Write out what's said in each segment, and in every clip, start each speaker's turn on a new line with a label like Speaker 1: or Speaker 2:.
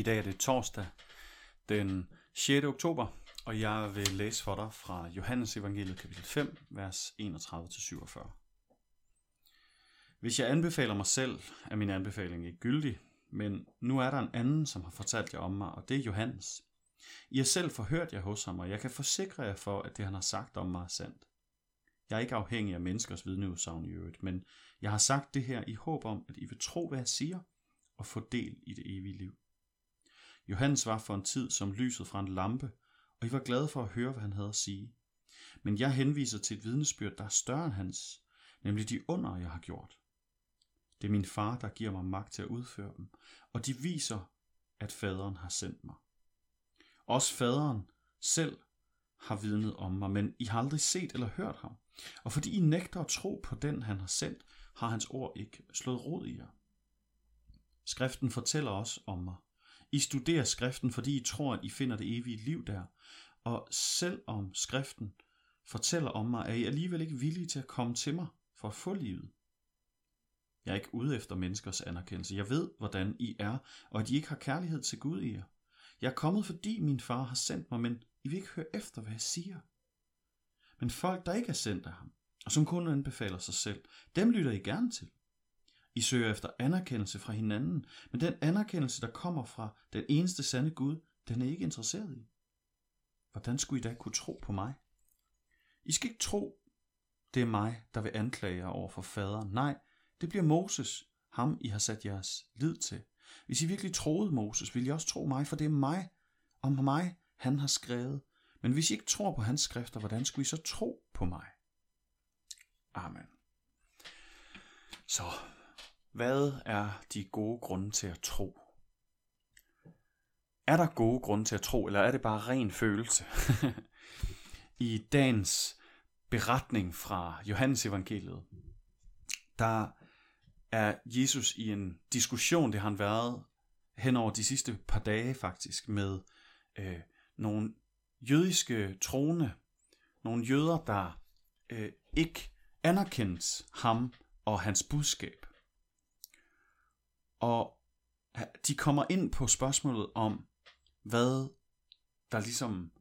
Speaker 1: I dag er det torsdag den 6. oktober, og jeg vil læse for dig fra Johannes evangeliet kapitel 5, vers 31-47. Hvis jeg anbefaler mig selv, er min anbefaling ikke gyldig, men nu er der en anden, som har fortalt jer om mig, og det er Johannes. I har selv forhørt jer hos ham, og jeg kan forsikre jer for, at det han har sagt om mig er sandt. Jeg er ikke afhængig af menneskers vidneudsagn i øvrigt, men jeg har sagt det her i håb om, at I vil tro, hvad jeg siger, og få del i det evige liv. Johannes var for en tid som lyset fra en lampe, og I var glade for at høre, hvad han havde at sige. Men jeg henviser til et vidnesbyrd, der er større end hans, nemlig de under, jeg har gjort. Det er min far, der giver mig magt til at udføre dem, og de viser, at faderen har sendt mig. Også faderen selv har vidnet om mig, men I har aldrig set eller hørt ham. Og fordi I nægter at tro på den, han har sendt, har hans ord ikke slået rod i jer. Skriften fortæller os om mig. I studerer skriften, fordi I tror, at I finder det evige liv der. Og selvom skriften fortæller om mig, er I alligevel ikke villige til at komme til mig for at få livet. Jeg er ikke ude efter menneskers anerkendelse. Jeg ved, hvordan I er, og at I ikke har kærlighed til Gud i jer. Jeg er kommet, fordi min far har sendt mig, men I vil ikke høre efter, hvad jeg siger. Men folk, der ikke er sendt af ham, og som kun anbefaler sig selv, dem lytter I gerne til. I søger efter anerkendelse fra hinanden, men den anerkendelse, der kommer fra den eneste sande Gud, den er I ikke interesseret i. Hvordan skulle I da kunne tro på mig? I skal ikke tro, det er mig, der vil anklage jer over for faderen. Nej, det bliver Moses, ham I har sat jeres lid til. Hvis I virkelig troede Moses, ville I også tro mig, for det er mig, om mig, han har skrevet. Men hvis I ikke tror på hans skrifter, hvordan skulle I så tro på mig? Amen. Så, hvad er de gode grunde til at tro? Er der gode grunde til at tro, eller er det bare ren følelse? I dagens beretning fra Johannes evangeliet, der er Jesus i en diskussion, det har han været hen over de sidste par dage faktisk, med øh, nogle jødiske troende, nogle jøder, der øh, ikke anerkendte ham og hans budskab. Og de kommer ind på spørgsmålet om, hvad der ligesom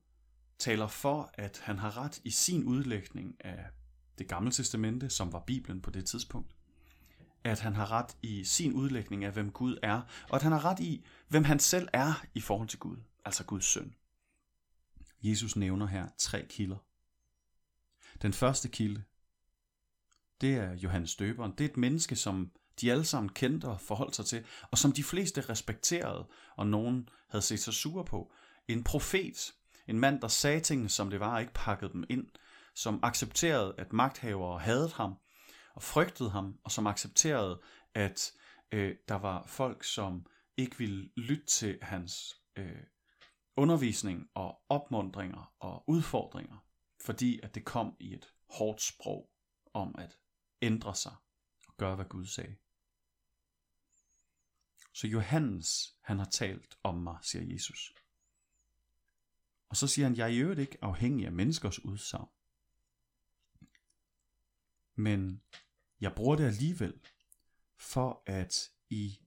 Speaker 1: taler for, at han har ret i sin udlægning af det gamle testamente, som var Bibelen på det tidspunkt. At han har ret i sin udlægning af, hvem Gud er, og at han har ret i, hvem han selv er i forhold til Gud, altså Guds søn. Jesus nævner her tre kilder. Den første kilde, det er Johannes Døberen. Det er et menneske, som de alle sammen kendte og forholdt sig til, og som de fleste respekterede, og nogen havde set sig sure på. En profet, en mand, der sagde tingene, som det var, og ikke pakkede dem ind, som accepterede, at magthavere havde ham, og frygtede ham, og som accepterede, at øh, der var folk, som ikke ville lytte til hans øh, undervisning og opmundringer og udfordringer, fordi at det kom i et hårdt sprog om at ændre sig og gøre, hvad Gud sagde. Så Johannes, han har talt om mig, siger Jesus. Og så siger han, jeg er i øvrigt ikke afhængig af menneskers udsagn. Men jeg bruger det alligevel, for at I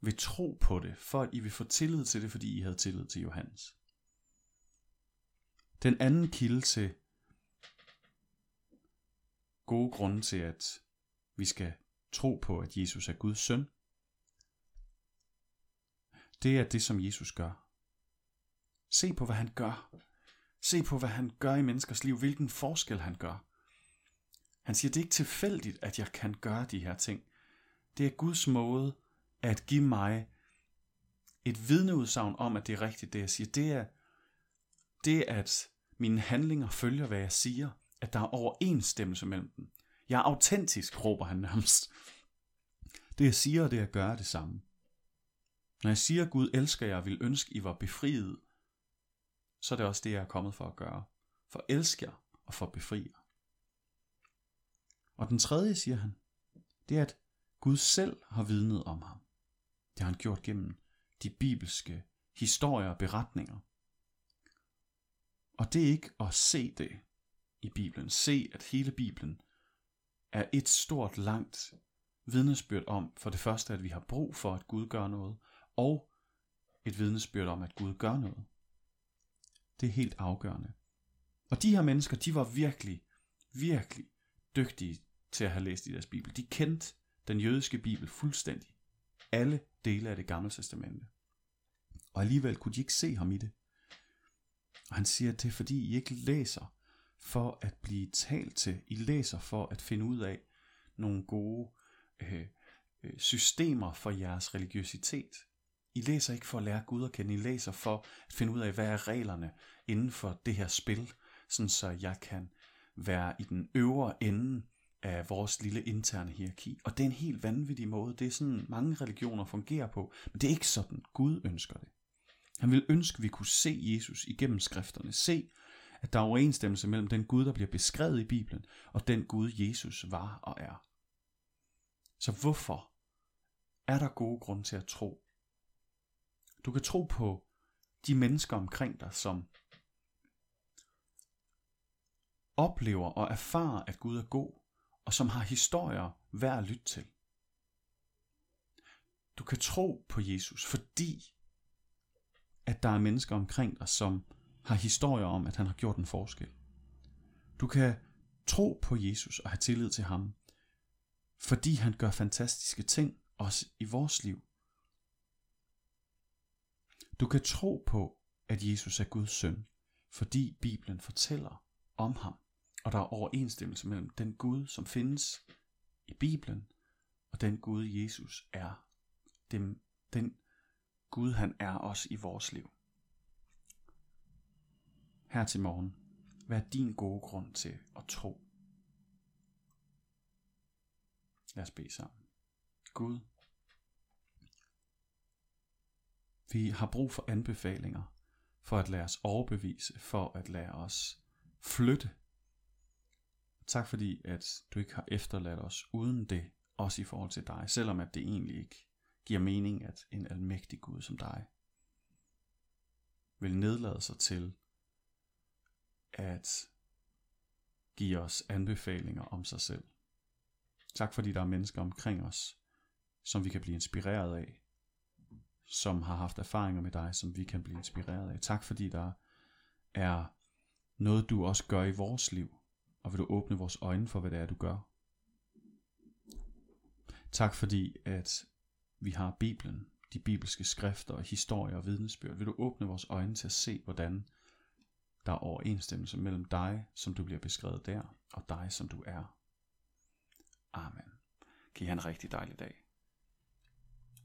Speaker 1: vil tro på det, for at I vil få tillid til det, fordi I havde tillid til Johannes. Den anden kilde til gode grunde til, at vi skal tro på, at Jesus er Guds søn, det er det, som Jesus gør. Se på, hvad han gør. Se på, hvad han gør i menneskers liv, hvilken forskel han gør. Han siger, det er ikke tilfældigt, at jeg kan gøre de her ting. Det er Guds måde at give mig et vidneudsagn om, at det er rigtigt, det jeg siger. Det er, det at mine handlinger følger, hvad jeg siger. At der er overensstemmelse mellem dem. Jeg er autentisk, råber han nærmest. Det jeg siger og det jeg gør er det samme. Når jeg siger, Gud elsker jer vil ønske, I var befriet, så er det også det, jeg er kommet for at gøre. For elsker elske og for befrier. Og den tredje, siger han, det er, at Gud selv har vidnet om ham. Det har han gjort gennem de bibelske historier og beretninger. Og det er ikke at se det i Bibelen. Se, at hele Bibelen er et stort, langt vidnesbyrd om, for det første, at vi har brug for, at Gud gør noget, og et vidnesbyrd om, at Gud gør noget. Det er helt afgørende. Og de her mennesker, de var virkelig, virkelig dygtige til at have læst i deres bibel. De kendte den jødiske bibel fuldstændig. Alle dele af det gamle testamente. Og alligevel kunne de ikke se ham i det. Og han siger, at det er fordi, I ikke læser for at blive talt til. I læser for at finde ud af nogle gode øh, øh systemer for jeres religiøsitet. I læser ikke for at lære Gud at kende, I læser for at finde ud af, hvad er reglerne inden for det her spil, sådan så jeg kan være i den øvre ende af vores lille interne hierarki. Og det er en helt vanvittig måde. Det er sådan, mange religioner fungerer på, men det er ikke sådan, Gud ønsker det. Han vil ønske, at vi kunne se Jesus igennem skrifterne. Se, at der er overensstemmelse mellem den Gud, der bliver beskrevet i Bibelen, og den Gud, Jesus var og er. Så hvorfor er der gode grunde til at tro? Du kan tro på de mennesker omkring dig, som oplever og erfarer, at Gud er god, og som har historier værd at lytte til. Du kan tro på Jesus, fordi at der er mennesker omkring dig, som har historier om, at han har gjort en forskel. Du kan tro på Jesus og have tillid til ham, fordi han gør fantastiske ting, også i vores liv. Du kan tro på, at Jesus er Guds søn, fordi Bibelen fortæller om ham, og der er overensstemmelse mellem den Gud, som findes i Bibelen, og den Gud, Jesus er. Den, den Gud, han er også i vores liv. Her til morgen, hvad er din gode grund til at tro? Lad os bede sammen. Gud, vi har brug for anbefalinger, for at lade os overbevise, for at lade os flytte. Tak fordi, at du ikke har efterladt os uden det, også i forhold til dig, selvom at det egentlig ikke giver mening, at en almægtig Gud som dig vil nedlade sig til at give os anbefalinger om sig selv. Tak fordi der er mennesker omkring os, som vi kan blive inspireret af, som har haft erfaringer med dig, som vi kan blive inspireret af. Tak fordi der er noget, du også gør i vores liv, og vil du åbne vores øjne for, hvad det er, du gør. Tak fordi, at vi har Bibelen, de bibelske skrifter, historier og vidnesbyrd. Vil du åbne vores øjne til at se, hvordan der er overensstemmelse mellem dig, som du bliver beskrevet der, og dig, som du er. Amen. Giv han en rigtig dejlig dag.